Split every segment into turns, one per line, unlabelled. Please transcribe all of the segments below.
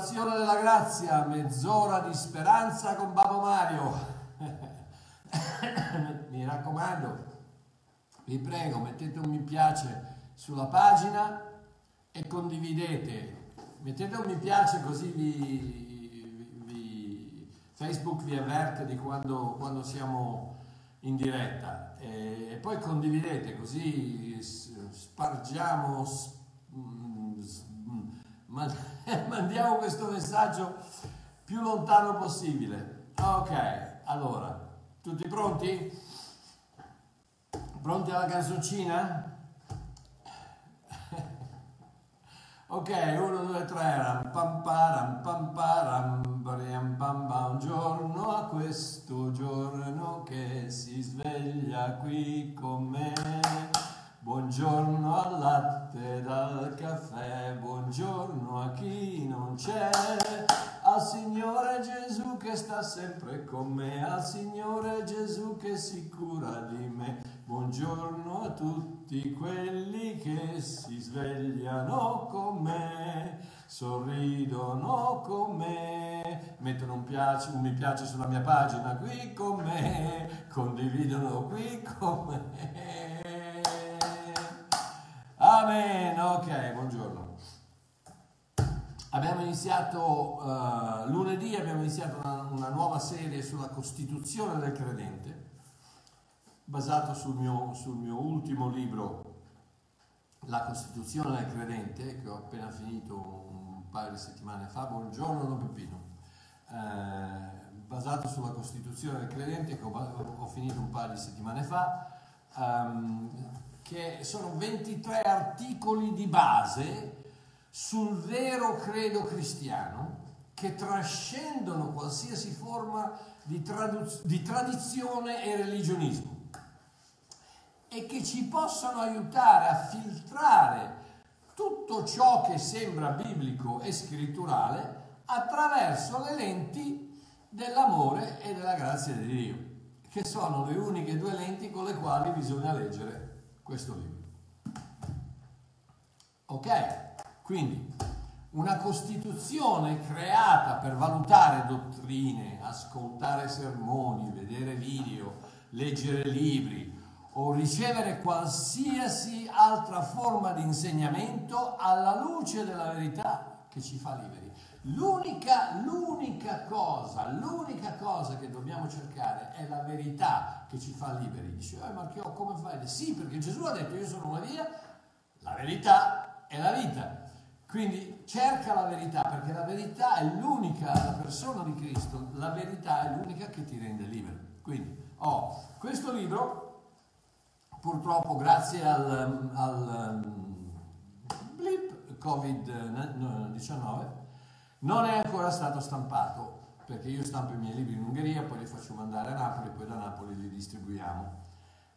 restaurazione della grazia, mezz'ora di speranza con Babbo Mario. mi raccomando, vi prego, mettete un mi piace sulla pagina e condividete. Mettete un mi piace così vi, vi, Facebook vi avverte di quando, quando siamo in diretta e, poi condividete così spargiamo, mm, mandiamo questo messaggio più lontano possibile. Ok, allora, tutti pronti? Pronti alla canzoncina? ok, uno, due, tre, ram pam param pam param pam pam un giorno a questo giorno che si sveglia qui con me. Buongiorno al latte dal caffè, buongiorno a chi non c'è, al Signore Gesù che sta sempre con me, al Signore Gesù che si cura di me. Buongiorno a tutti quelli che si svegliano con me, sorridono con me, mettono un, piace, un mi piace sulla mia pagina qui con me, condividono qui con me. Amen. Ok, buongiorno. Abbiamo iniziato uh, lunedì, abbiamo iniziato una, una nuova serie sulla costituzione del credente basato sul mio, sul mio ultimo libro, La Costituzione del Credente, che ho appena finito un paio di settimane fa. Buongiorno Don Peppino. Eh, basato sulla Costituzione del Credente, che ho, ho finito un paio di settimane fa, ehm, che sono 23 articoli di base sul vero credo cristiano che trascendono qualsiasi forma di, tradu- di tradizione e religionismo. E che ci possono aiutare a filtrare tutto ciò che sembra biblico e scritturale attraverso le lenti dell'amore e della grazia di Dio, che sono le uniche due lenti con le quali bisogna leggere questo libro. Ok? Quindi una Costituzione creata per valutare dottrine, ascoltare sermoni, vedere video, leggere libri, o ricevere qualsiasi altra forma di insegnamento alla luce della verità che ci fa liberi. L'unica, l'unica cosa, l'unica cosa che dobbiamo cercare è la verità che ci fa liberi. Dice, eh, ma che, come fai? Sì, perché Gesù ha detto io sono la via, la verità è la vita. Quindi cerca la verità, perché la verità è l'unica, la persona di Cristo, la verità è l'unica che ti rende libero. Quindi, oh, questo libro purtroppo grazie al, al blip Covid-19 non è ancora stato stampato perché io stampo i miei libri in Ungheria, poi li faccio mandare a Napoli, poi da Napoli li distribuiamo.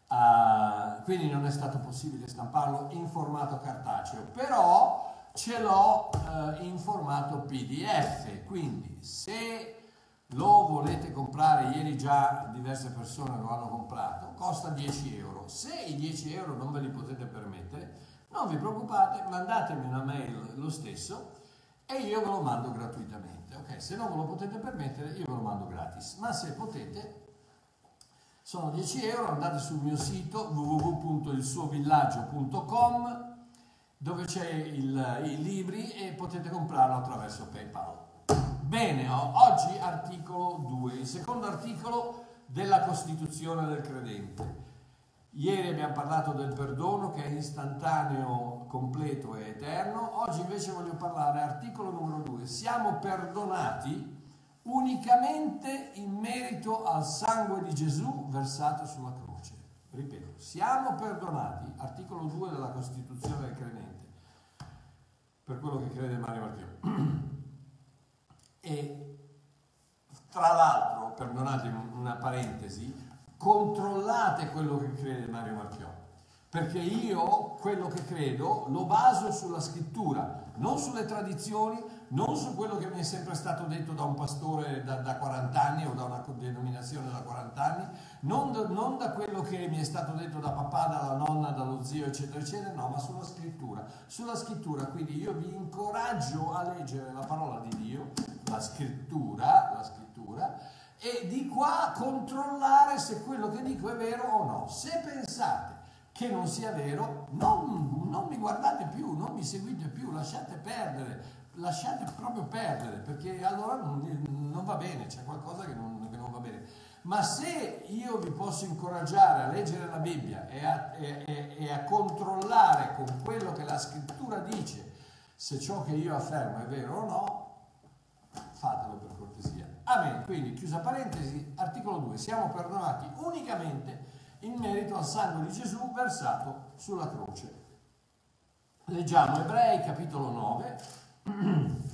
Uh, quindi non è stato possibile stamparlo in formato cartaceo, però ce l'ho uh, in formato PDF, quindi se lo volete comprare, ieri già diverse persone lo hanno comprato, costa 10 euro. Se i 10 euro non ve li potete permettere, non vi preoccupate, mandatemi una mail lo stesso e io ve lo mando gratuitamente. Ok, se non ve lo potete permettere, io ve lo mando gratis. Ma se potete, sono 10 euro, andate sul mio sito www.ilsuovillaggio.com dove c'è il, i libri e potete comprarlo attraverso PayPal. Bene, oggi articolo 2, il secondo articolo della Costituzione del credente. Ieri abbiamo parlato del perdono che è istantaneo, completo e eterno, oggi invece voglio parlare, articolo numero 2, siamo perdonati unicamente in merito al sangue di Gesù versato sulla croce. Ripeto, siamo perdonati, articolo 2 della Costituzione del credente, per quello che crede Mario Martino. E tra l'altro, perdonatemi una parentesi, controllate quello che crede Mario Marchiò. perché io quello che credo lo baso sulla scrittura, non sulle tradizioni, non su quello che mi è sempre stato detto da un pastore da, da 40 anni o da una denominazione da 40 anni, non, non, da quello che mi è stato detto da papà, dalla nonna, dallo zio, eccetera, eccetera, no, ma sulla scrittura. Sulla scrittura, quindi io vi incoraggio a leggere la parola di Dio, la scrittura, la scrittura, e di qua controllare se quello che dico è vero o no. Se pensate che non sia vero, non, non mi guardate più, non mi seguite più, lasciate perdere lasciate proprio perdere perché allora non, non va bene, c'è qualcosa che non, che non, va bene. Ma se io vi posso incoraggiare a leggere la Bibbia e a, e, e a controllare con quello che la scrittura dice se ciò che io affermo è vero o no, fatelo per. Amen. Quindi, chiusa parentesi, articolo 2, siamo perdonati unicamente in merito al sangue di Gesù versato sulla croce. Leggiamo Ebrei capitolo 9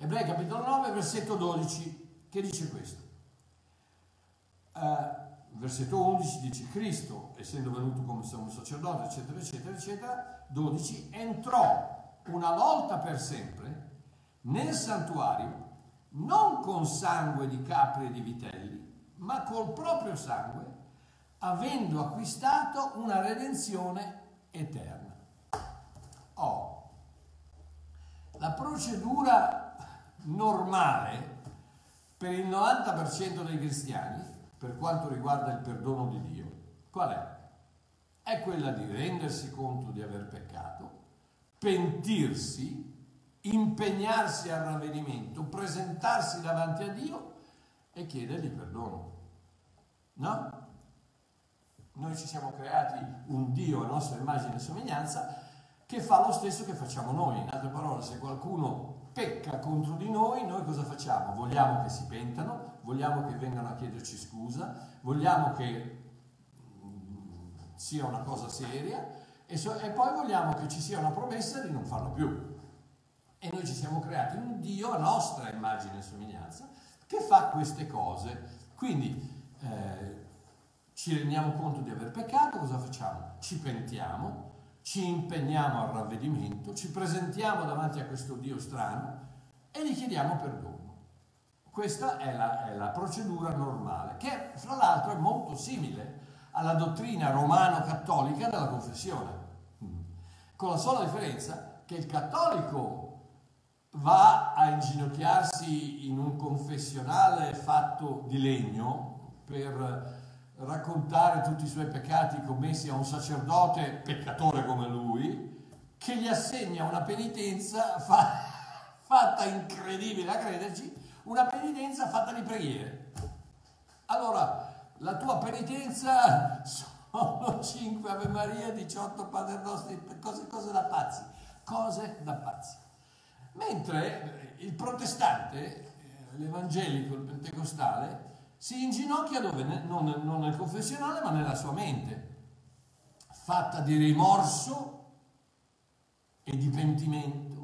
Ebrei capitolo 9, versetto 12, che dice questo. Uh, versetto 11 dice Cristo, essendo venuto come sommo sacerdote, eccetera, eccetera, eccetera. 12, entrò una volta per sempre nel santuario, non con sangue di capri e di vitelli, ma col proprio sangue, avendo acquistato una redenzione eterna. Oh, la procedura normale per il 90% dei cristiani, per quanto riguarda il perdono di Dio, qual è? È quella di rendersi conto di aver peccato, pentirsi, impegnarsi al ravvedimento, presentarsi davanti a Dio e chiedergli perdono. No? Noi ci siamo creati un Dio a nostra immagine e somiglianza che fa lo stesso che facciamo noi. In altre parole, se qualcuno pecca contro di noi, noi cosa facciamo? Vogliamo che si pentano, vogliamo che vengano a chiederci scusa, vogliamo che mm, sia una cosa seria e, so, e poi vogliamo che ci sia una promessa di non farlo più. E noi ci siamo creati un Dio a nostra immagine e somiglianza che fa queste cose. Quindi eh, ci rendiamo conto di aver peccato, cosa facciamo? Ci pentiamo, ci impegniamo al ravvedimento, ci presentiamo davanti a questo Dio strano e gli chiediamo perdono. Questa è la, è la procedura normale, che fra l'altro è molto simile alla dottrina romano-cattolica della confessione, con la sola differenza che il cattolico va a inginocchiarsi in un confessionale fatto di legno per raccontare tutti i suoi peccati commessi a un sacerdote peccatore come lui, che gli assegna una penitenza fa, fatta incredibile a crederci, una penitenza fatta di preghiere. Allora, la tua penitenza sono 5 Ave Maria, 18 Padre Nostri, cose, cose da pazzi, cose da pazzi. Mentre il protestante, eh, l'evangelico, il pentecostale, si inginocchia dove? Non, non nel confessionale, ma nella sua mente, fatta di rimorso e di pentimento,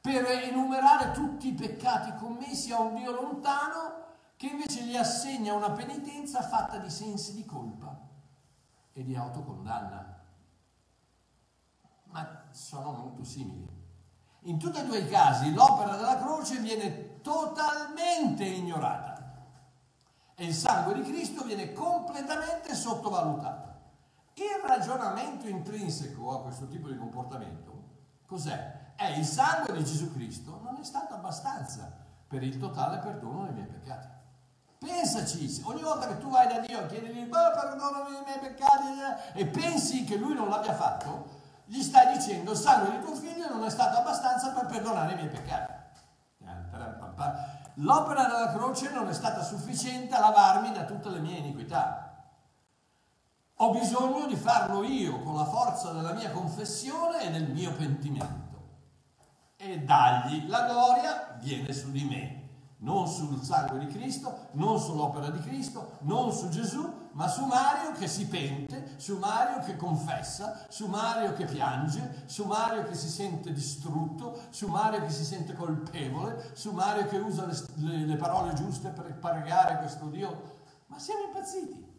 per enumerare tutti i peccati commessi a un Dio lontano che invece gli assegna una penitenza fatta di sensi di colpa e di autocondanna. Ma sono molto simili. In tutti e due i casi l'opera della croce viene totalmente ignorata e il sangue di Cristo viene completamente sottovalutato. Il ragionamento intrinseco a questo tipo di comportamento cos'è? È il sangue di Gesù Cristo non è stato abbastanza per il totale perdono dei miei peccati. Pensaci, ogni volta che tu vai da Dio e chiedi perdonami i miei peccati e pensi che Lui non l'abbia fatto, gli stai dicendo il sangue di tuo figlio non è stato abbastanza per perdonare i miei peccati. L'opera della croce non è stata sufficiente a lavarmi da tutte le mie iniquità. Ho bisogno di farlo io con la forza della mia confessione e del mio pentimento. E dargli la gloria viene su di me non sul sangue di Cristo, non sull'opera di Cristo, non su Gesù, ma su Mario che si pente, su Mario che confessa, su Mario che piange, su Mario che si sente distrutto, su Mario che si sente colpevole, su Mario che usa le, le, le parole giuste per pregare questo Dio. Ma siamo impazziti.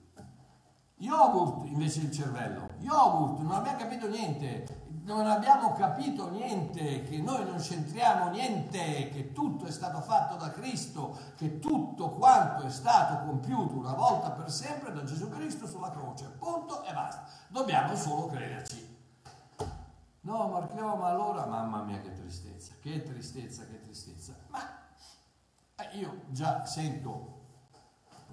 Yogurt invece del cervello. Yogurt, non abbiamo capito niente non abbiamo capito niente, che noi non c'entriamo niente, che tutto è stato fatto da Cristo, che tutto quanto è stato compiuto una volta per sempre da Gesù Cristo sulla croce, punto e basta. Dobbiamo solo crederci. No, Marchio, ma allora, mamma mia, che tristezza, che tristezza, che tristezza. Ma eh, io già sento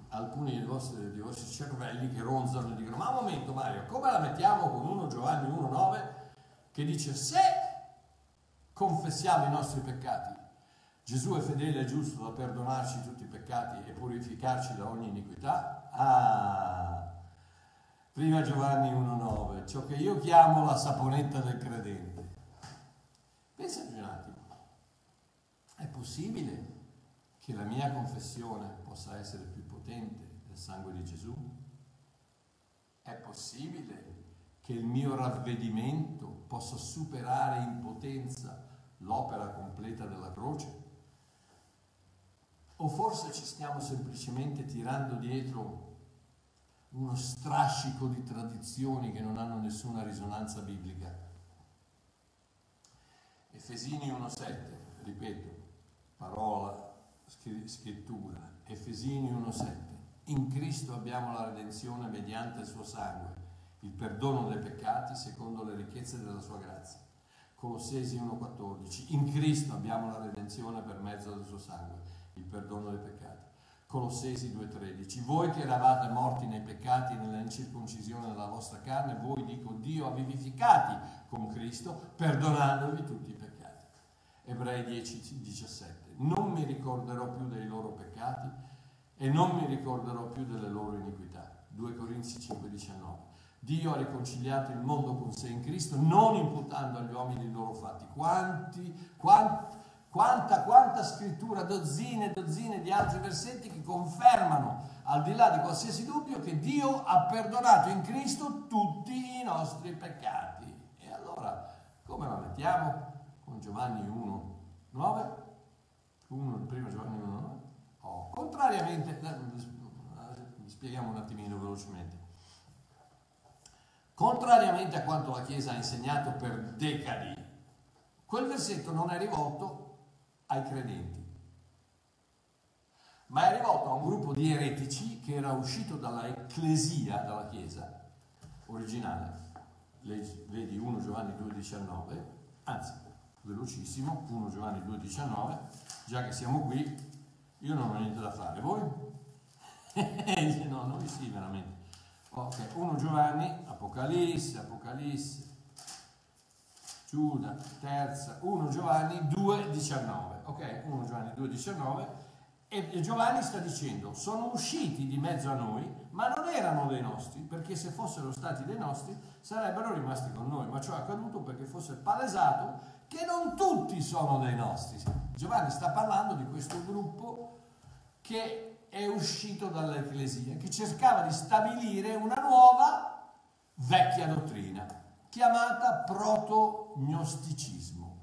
alcuni dei vostri, dei vostri cervelli che ronzano e dicono, ma un momento Mario, come la mettiamo con 1 Giovanni 1,9? Che dice se confessiamo i nostri peccati, Gesù è fedele e giusto da perdonarci tutti i peccati e purificarci da ogni iniquità. Ah, prima Giovanni 1,9, ciò che io chiamo la saponetta del credente. Pensaci un attimo, è possibile che la mia confessione possa essere più potente del sangue di Gesù? È possibile che il mio ravvedimento possa superare in potenza l'opera completa della croce? O forse ci stiamo semplicemente tirando dietro uno strascico di tradizioni che non hanno nessuna risonanza biblica? Efesini 1.7, ripeto, parola, scrittura, Efesini 1.7, in Cristo abbiamo la redenzione mediante il suo sangue il perdono dei peccati secondo le ricchezze della sua grazia. Colossesi 1,14. In Cristo abbiamo la redenzione per mezzo del suo sangue, il perdono dei peccati. Colossesi 2,13. Voi che eravate morti nei peccati e nella incirconcisione della vostra carne, voi dico Dio ha vivificati con Cristo, perdonandovi tutti i peccati. Ebrei 10,17. Non mi ricorderò più dei loro peccati e non mi ricorderò più delle loro iniquità. 2 Corinzi 5,19. Dio ha riconciliato il mondo con sé in Cristo, non imputando agli uomini i loro fatti. Quanti, quanti, quanta, quanta scrittura, dozzine e dozzine di altri versetti che confermano, al di là di qualsiasi dubbio, che Dio ha perdonato in Cristo tutti i nostri peccati. E allora, come la mettiamo? Con Giovanni 1, 9? 1, primo Giovanni 1, 9? Oh, contrariamente, eh, spieghiamo un attimino velocemente. Contrariamente a quanto la Chiesa ha insegnato per decadi, quel versetto non è rivolto ai credenti, ma è rivolto a un gruppo di eretici che era uscito dalla ecclesia, dalla Chiesa originale. Vedi 1 Giovanni 2,19, anzi, velocissimo, 1 Giovanni 2,19, già che siamo qui, io non ho niente da fare, voi? no, noi sì, veramente. Ok, 1 Giovanni, Apocalisse, Apocalisse, Giuda, terza, 1 Giovanni 2, 19. Ok, 1 Giovanni 2, 19. E Giovanni sta dicendo, sono usciti di mezzo a noi, ma non erano dei nostri, perché se fossero stati dei nostri sarebbero rimasti con noi. Ma ciò è accaduto perché fosse palesato che non tutti sono dei nostri. Giovanni sta parlando di questo gruppo che è uscito dall'Ecclesia, che cercava di stabilire una nuova vecchia dottrina, chiamata proto-gnosticismo.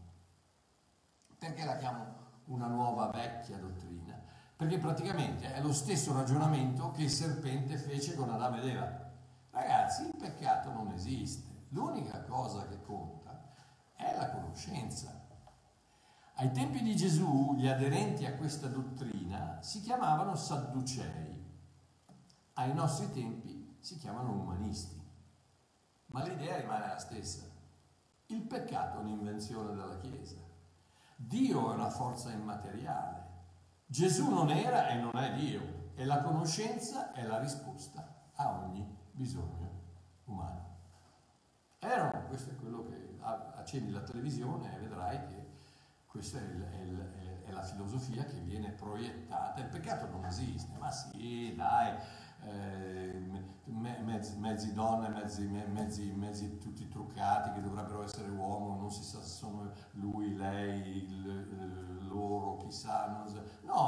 Perché la chiamo una nuova vecchia dottrina? Perché praticamente è lo stesso ragionamento che il serpente fece con Adamo ed Eva. Ragazzi, il peccato non esiste, l'unica cosa che conta è la conoscenza. Ai tempi di Gesù gli aderenti a questa dottrina si chiamavano sadducei, ai nostri tempi si chiamano umanisti, ma l'idea rimane la stessa. Il peccato è un'invenzione della Chiesa, Dio è una forza immateriale, Gesù non era e non è Dio e la conoscenza è la risposta a ogni bisogno umano. Erano, questo è quello che accendi la televisione e vedrai che questa è, è, è, la filosofia che viene proiettata. Il peccato non esiste, ma sì, dai, eh, mezzi, mezzi, donne, mezzi, mezzi, mezzi, tutti truccati che dovrebbero essere uomo, non si sa se sono lui, lei, il, loro, chissà. no, va tutto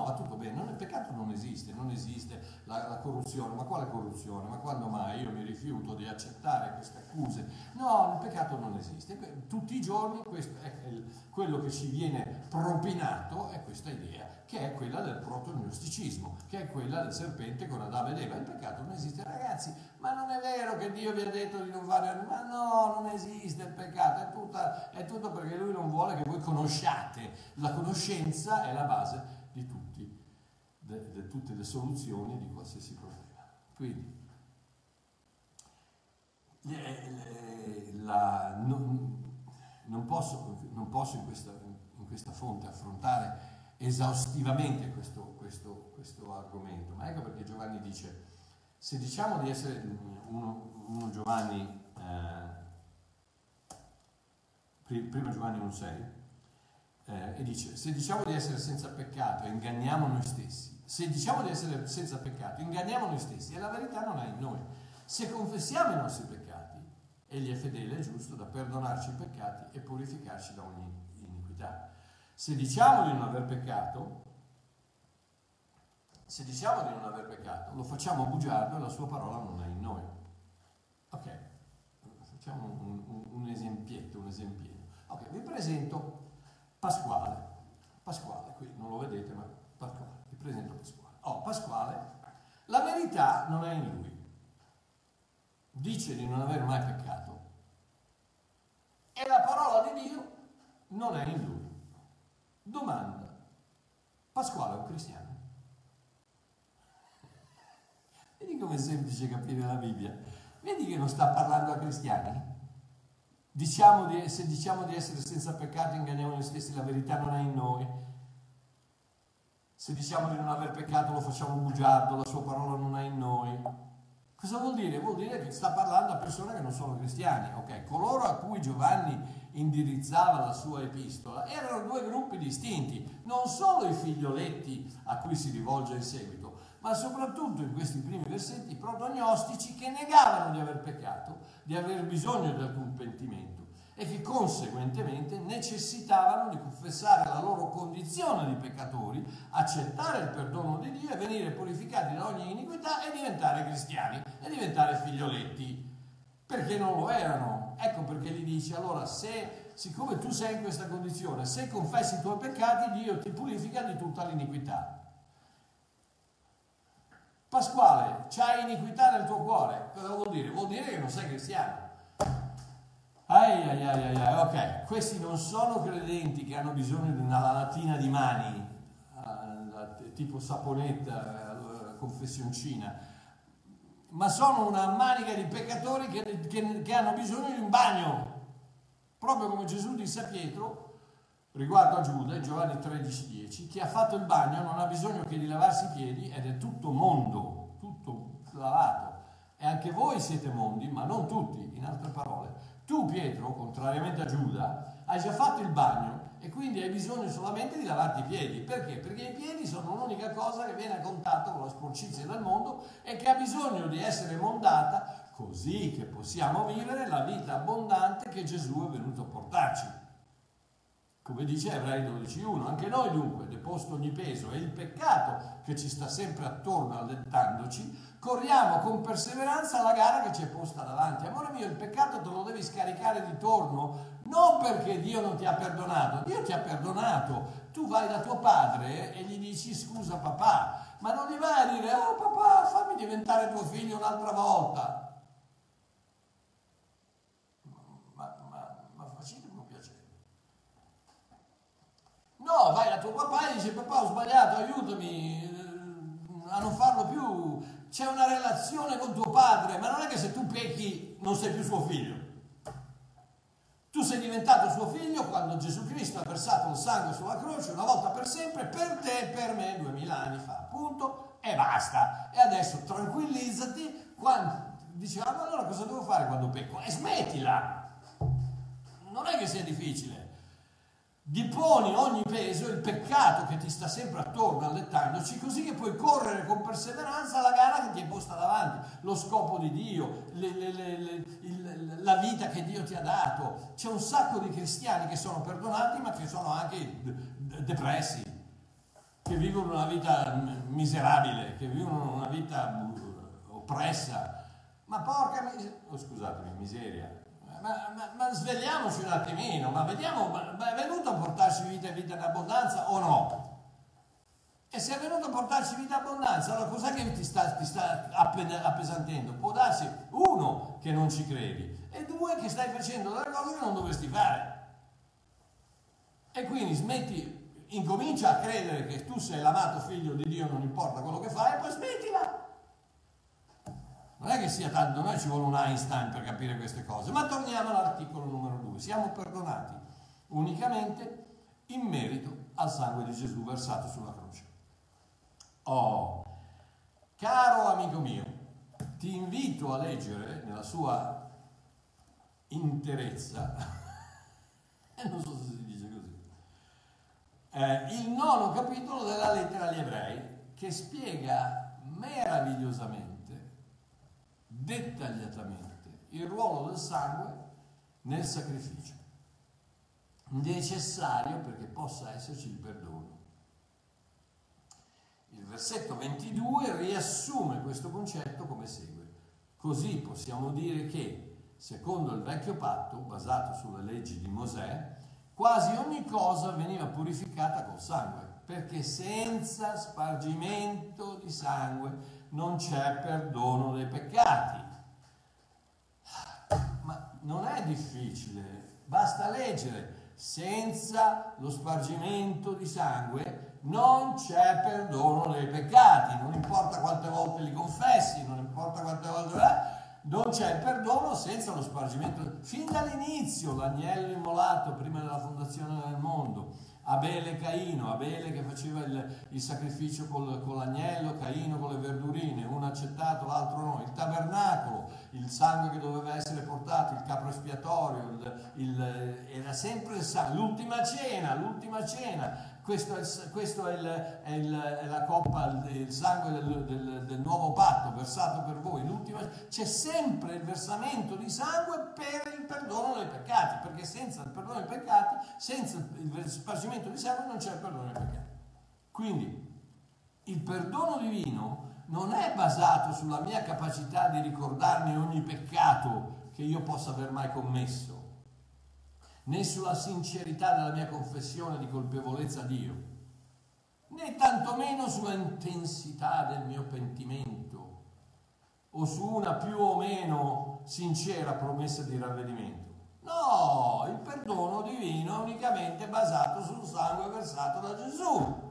non, esiste, non esiste la, la, corruzione, ma quale corruzione? Ma quando mai io mi rifiuto di accettare queste accuse? No, il peccato non esiste. Tutti i giorni questo il, quello che ci viene propinato è questa idea che è quella del protognosticismo, che è quella del serpente con Adamo ed Eva. Il peccato non esiste, ragazzi, ma non è vero, che Dio vi ha detto di non fare, ma no, non esiste il peccato, è, tutta, è tutto perché Lui non vuole che voi conosciate. La conoscenza è la base di tutti, di tutte le soluzioni di qualsiasi problema. Quindi, la, non, non, posso, non posso in, questa, in questa fonte affrontare esaustivamente questo, questo, questo argomento, ma ecco perché Giovanni dice se diciamo di essere 1 Giovanni, eh, prima Giovanni 1,6, eh, e dice, se diciamo di essere senza peccato, inganniamo noi stessi. Se diciamo di essere senza peccato, inganniamo noi stessi e la verità non è in noi. Se confessiamo i nostri peccati, egli è fedele e giusto da perdonarci i peccati e purificarci da ogni iniquità. Se diciamo di non aver peccato, se diciamo di non aver peccato, lo facciamo bugiardo e la sua parola non è in noi. Ok, facciamo un, un, un esempietto, un esempietto. Ok, vi presento Pasquale. Pasquale, qui non lo vedete, ma Pasquale, vi presento Pasquale. Oh, Pasquale, la verità non è in lui. Dice di non aver mai peccato. E la parola di Dio non è in lui. Domanda. Pasquale è un cristiano? Vedi com'è semplice capire la Bibbia. Vedi che non sta parlando a cristiani. Diciamo di, se diciamo di essere senza peccato inganniamo noi stessi, la verità non è in noi. Se diciamo di non aver peccato lo facciamo bugiardo, la sua parola non è in noi. Cosa vuol dire? Vuol dire che sta parlando a persone che non sono cristiani. Ok, coloro a cui Giovanni indirizzava la sua epistola erano due gruppi distinti, non solo i figlioletti a cui si rivolge in seguito ma soprattutto in questi primi versetti protognostici che negavano di aver peccato, di aver bisogno di alcun pentimento e che conseguentemente necessitavano di confessare la loro condizione di peccatori, accettare il perdono di Dio e venire purificati da ogni iniquità e diventare cristiani e diventare figlioletti, perché non lo erano. Ecco perché gli dice allora se siccome tu sei in questa condizione, se confessi i tuoi peccati, Dio ti purifica di tutta l'iniquità. Pasquale, c'hai iniquità nel tuo cuore. Cosa vuol dire? Vuol dire che non sei cristiano. Ai ai ai ai, ok, questi non sono credenti che hanno bisogno di una lavatina di mani, uh, tipo saponetta, uh, confessioncina, ma sono una manica di peccatori che, che, che hanno bisogno di un bagno. Proprio come Gesù disse a Pietro, riguardo a Giuda, Giovanni 13,10, chi ha fatto il bagno non ha bisogno che di lavarsi i piedi ed è tutto mondo, tutto lavato. E anche voi siete mondi, ma non tutti, in altre parole. Tu, Pietro, contrariamente a Giuda, hai già fatto il bagno e quindi hai bisogno solamente di lavarti i piedi. Perché? Perché i piedi sono l'unica cosa che viene a contatto con la sporcizia del mondo e che ha bisogno di essere mondata così che possiamo vivere la vita abbondante che Gesù è venuto a portarci. Come dice Ebrei 12.1, anche noi dunque, deposto ogni peso e il peccato che ci sta sempre attorno allentandoci, corriamo con perseveranza la gara che ci è posta davanti. Amore mio, il peccato te lo devi scaricare di torno, non perché Dio non ti ha perdonato, Dio ti ha perdonato. Tu vai da tuo padre e gli dici scusa papà, ma non gli vai a dire oh papà fammi diventare tuo figlio un'altra volta. No, vai da tuo papà e dice papà ho sbagliato, aiutami eh, a non farlo più. C'è una relazione con tuo padre, ma non è che se tu pecchi non sei più suo figlio. Tu sei diventato suo figlio quando Gesù Cristo ha versato il sangue sulla croce una volta per sempre, per te e per me, duemila anni fa, punto, e basta. E adesso tranquillizzati quando diciamo allora cosa devo fare quando pecco? E smettila! Non è che sia difficile diponi ogni peso, il peccato che ti sta sempre attorno allettandoci, così che puoi correre con perseveranza la gara che ti è posta davanti, lo scopo di Dio, le, le, le, il, la vita che Dio ti ha dato. C'è un sacco di cristiani che sono perdonati ma che sono anche depressi, che vivono una vita miserabile, che vivono una vita oppressa. Ma porca miseria, oh, scusatemi, miseria, ma, ma, ma, svegliamoci un attimino, ma vediamo, ma, è venuto a portarci vita e vita in abbondanza o no? E se è venuto a portarci vita in abbondanza, allora cos'è che ti sta, ti sta appesantendo? Può darsi, uno, che non ci credi, e due che stai facendo delle cose che non dovresti fare. E quindi smetti, incomincia a credere che tu sei l'amato figlio di Dio, non importa quello che fai, e poi smettila. Non è che sia tanto, noi ci vuole un Einstein per capire queste cose, ma torniamo all'articolo numero 2. Siamo perdonati unicamente in merito al sangue di Gesù versato sulla croce. Oh, caro amico mio, ti invito a leggere nella sua interezza, non so se si dice così, eh, il nono capitolo della lettera agli ebrei che spiega meravigliosamente dettagliatamente il ruolo del sangue nel sacrificio, necessario perché possa esserci il perdono. Il versetto 22 riassume questo concetto come segue. Così possiamo dire che, secondo il vecchio patto, basato sulle leggi di Mosè, quasi ogni cosa veniva purificata col sangue, perché senza spargimento di sangue non c'è perdono dei peccati. Ma non è difficile, basta leggere. Senza lo spargimento di sangue non c'è perdono dei peccati, non importa quante volte li confessi, non importa quante volte... Eh, non c'è perdono senza lo spargimento. Fin dall'inizio l'agnello immolato prima della fondazione del mondo Abele e Caino, Abele che faceva il, il sacrificio col, con l'agnello, Caino con le verdurine, uno accettato, l'altro no, il tabernacolo, il sangue che doveva essere portato, il capro espiatorio, il, il, era sempre il sangue, l'ultima cena, l'ultima cena, questo è, il, è, il, è la coppa, il sangue del, del, del, nuovo patto versato per voi, c'è sempre il versamento di sangue per il perdono dei peccati, perché senza il perdono dei peccati, senza il spargimento di sangue non c'è il perdono dei peccati. Quindi il perdono divino non è basato sulla mia capacità di ricordarmi ogni peccato che io possa aver mai commesso né sulla sincerità della mia confessione di colpevolezza a Dio, né tantomeno sulla intensità del mio pentimento o su una più o meno sincera promessa di ravvedimento. No, il perdono divino è unicamente basato sul sangue versato da Gesù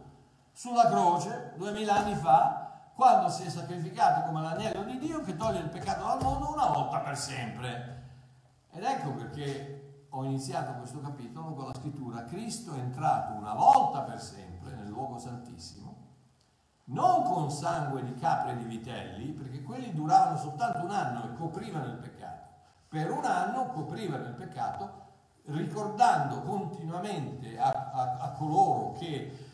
sulla croce duemila anni fa, quando si è sacrificato come l'agnello di Dio che toglie il peccato dal mondo una volta per sempre. Ed ecco perché ho iniziato questo capitolo con la scrittura Cristo è entrato una volta per sempre nel luogo santissimo, non con sangue di capre e di vitelli, perché quelli duravano soltanto un anno e coprivano il peccato. Per un anno coprivano il peccato ricordando continuamente a, a, a coloro che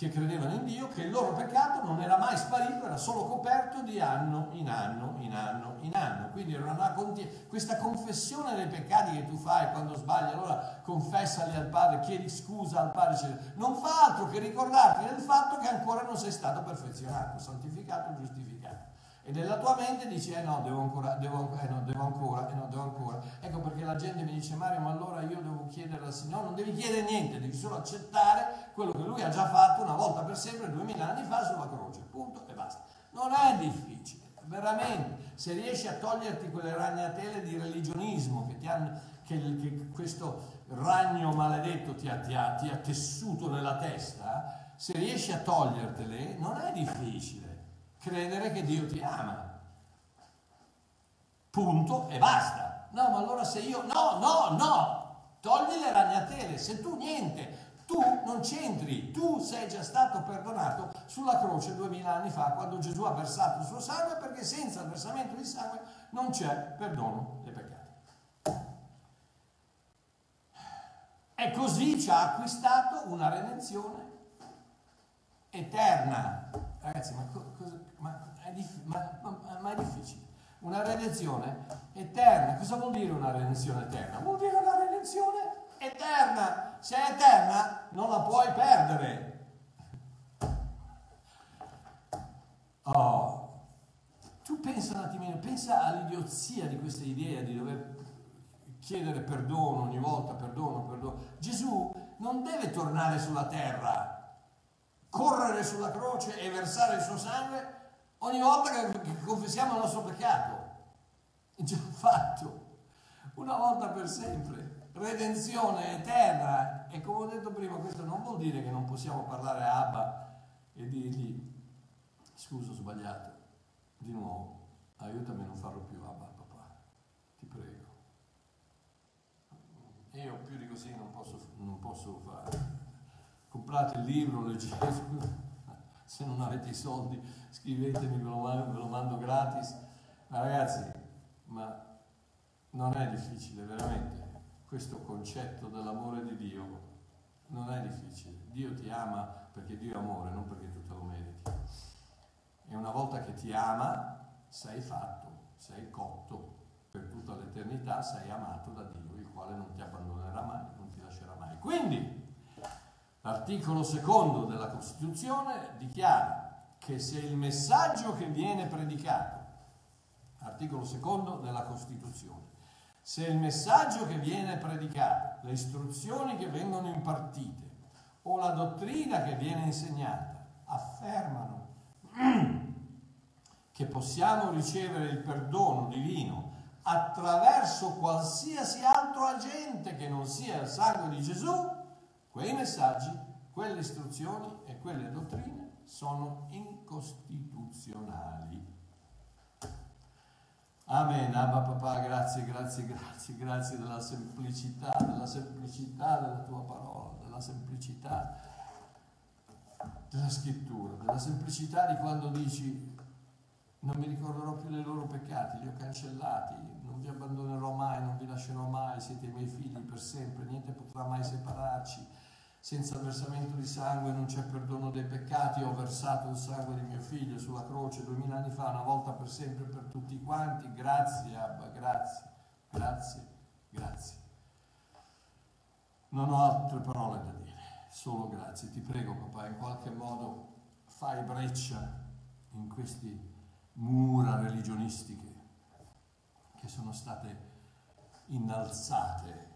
che credevano in Dio che il loro peccato non era mai sparito, era solo coperto di anno in anno, in anno, in anno. Quindi era una continu- questa confessione dei peccati che tu fai quando sbagli, allora confessali al Padre, chiedi scusa al Padre, non fa altro che ricordarti del fatto che ancora non sei stato perfezionato, santificato, giustificato. E nella tua mente dici, eh no, devo ancora, devo, eh no, devo ancora, eh no, devo ancora. Ecco perché la gente mi dice, Mario, ma allora io devo chiedere al Signore, no, non devi chiedere niente, devi solo accettare quello che Lui ha già fatto una volta per sempre, duemila anni fa, sulla croce, punto e basta. Non è difficile, veramente. Se riesci a toglierti quelle ragnatele di religionismo che, hanno, che, che questo ragno maledetto ti ha, ti, ha, ti ha tessuto nella testa, se riesci a togliertele, non è difficile credere che Dio ti ama. Punto e basta. No, ma allora se io... No, no, no! Togli le ragnatele, se tu niente, tu non c'entri, tu sei già stato perdonato sulla croce duemila anni fa quando Gesù ha versato il suo sangue perché senza il versamento di sangue non c'è perdono dei peccati. E così ci ha acquistato una redenzione eterna. Ragazzi, ma cosa, ma è, dif- ma, ma, è difficile. Una redenzione eterna. Cosa vuol dire una redenzione eterna? Vuol dire una redenzione eterna. Se è eterna, non la puoi perdere. Oh. Tu pensa un attimino, pensa all'idiozia di questa idea di dover chiedere perdono ogni volta, perdono, perdono. Gesù non deve tornare sulla terra correre sulla croce e versare il suo sangue ogni volta che confessiamo il nostro peccato. già fatto, una volta per sempre, redenzione eterna. E come ho detto prima, questo non vuol dire che non possiamo parlare a Abba e dirgli, scusa ho sbagliato, di nuovo, aiutami a non farlo più Abba, papà, ti prego. Io più di così non posso, non posso fare. Comprate il libro, leggete, se non avete i soldi scrivetemi, ve lo, ve lo mando gratis. Ma ragazzi, ma non è difficile, veramente, questo concetto dell'amore di Dio non è difficile. Dio ti ama perché Dio è amore, non perché tu te lo meriti. E una volta che ti ama, sei fatto, sei cotto per tutta l'eternità, sei amato da Dio, il quale non ti abbandonerà mai, non ti lascerà mai. Quindi, l'articolo secondo della Costituzione dichiara che se il messaggio che viene predicato, articolo secondo della Costituzione, se il messaggio che viene predicato, le istruzioni che vengono impartite o la dottrina che viene insegnata affermano che possiamo ricevere il perdono divino attraverso qualsiasi altro agente che non sia il sangue di Gesù, quei messaggi, quelle istruzioni e quelle dottrine sono incostituzionali. Amen, Abba papà, grazie, grazie, grazie, grazie della semplicità, della semplicità della tua parola, della semplicità della scrittura, della semplicità di quando dici non mi ricorderò più dei loro peccati, li ho cancellati, non vi abbandonerò mai, non vi lascerò mai, siete i miei figli per sempre, niente potrà mai separarci senza versamento di sangue non c'è perdono dei peccati, ho versato il sangue di mio figlio sulla croce duemila anni fa, una volta per sempre per tutti quanti, grazie Abba, grazie, grazie, grazie. Non ho altre parole da dire, solo grazie. Ti prego papà, in qualche modo fai breccia in queste mura religionistiche che sono state innalzate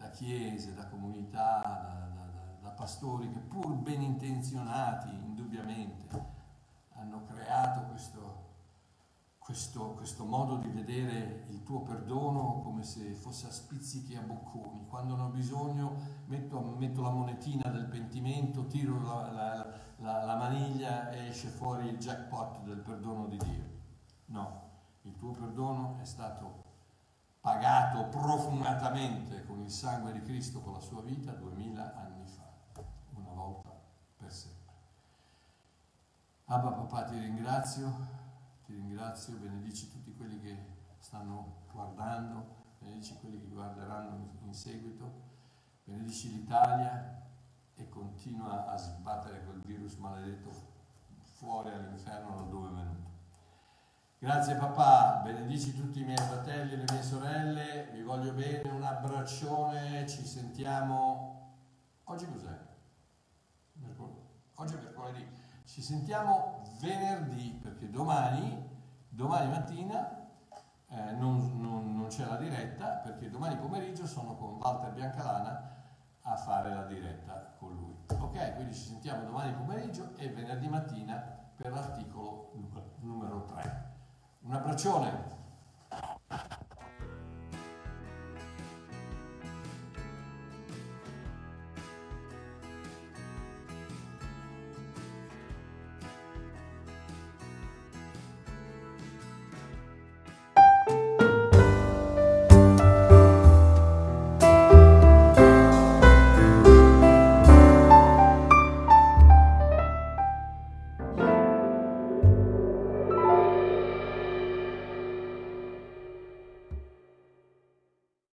da chiese, da comunità, da, da, da pastori che pur ben intenzionati, indubbiamente, hanno creato questo, questo, questo, modo di vedere il tuo perdono come se fosse a spizzichi a bocconi. Quando ne ho bisogno metto, metto la monetina del pentimento, tiro la, la, la, la maniglia e esce fuori il jackpot del perdono di Dio. No, il tuo perdono è stato pagato profumatamente con il sangue di Cristo con la sua vita duemila anni fa, una volta per sempre. Abba papà ti ringrazio, ti ringrazio, benedici tutti quelli che stanno guardando, benedici quelli che guarderanno in seguito, benedici l'Italia e continua a sbattere quel virus maledetto fuori all'inferno da dove è venuto. Grazie papà, benedici tutti i miei fratelli e le mie sorelle, vi voglio bene, un abbraccione, ci sentiamo... Oggi cos'è? Oggi è mercoledì. Ci sentiamo venerdì perché domani, domani mattina eh, non, non, non, c'è la diretta perché domani pomeriggio sono con Walter Biancalana a fare la diretta con lui. Ok, quindi ci sentiamo domani pomeriggio e venerdì mattina per l'articolo numero 3. Un abbraccione.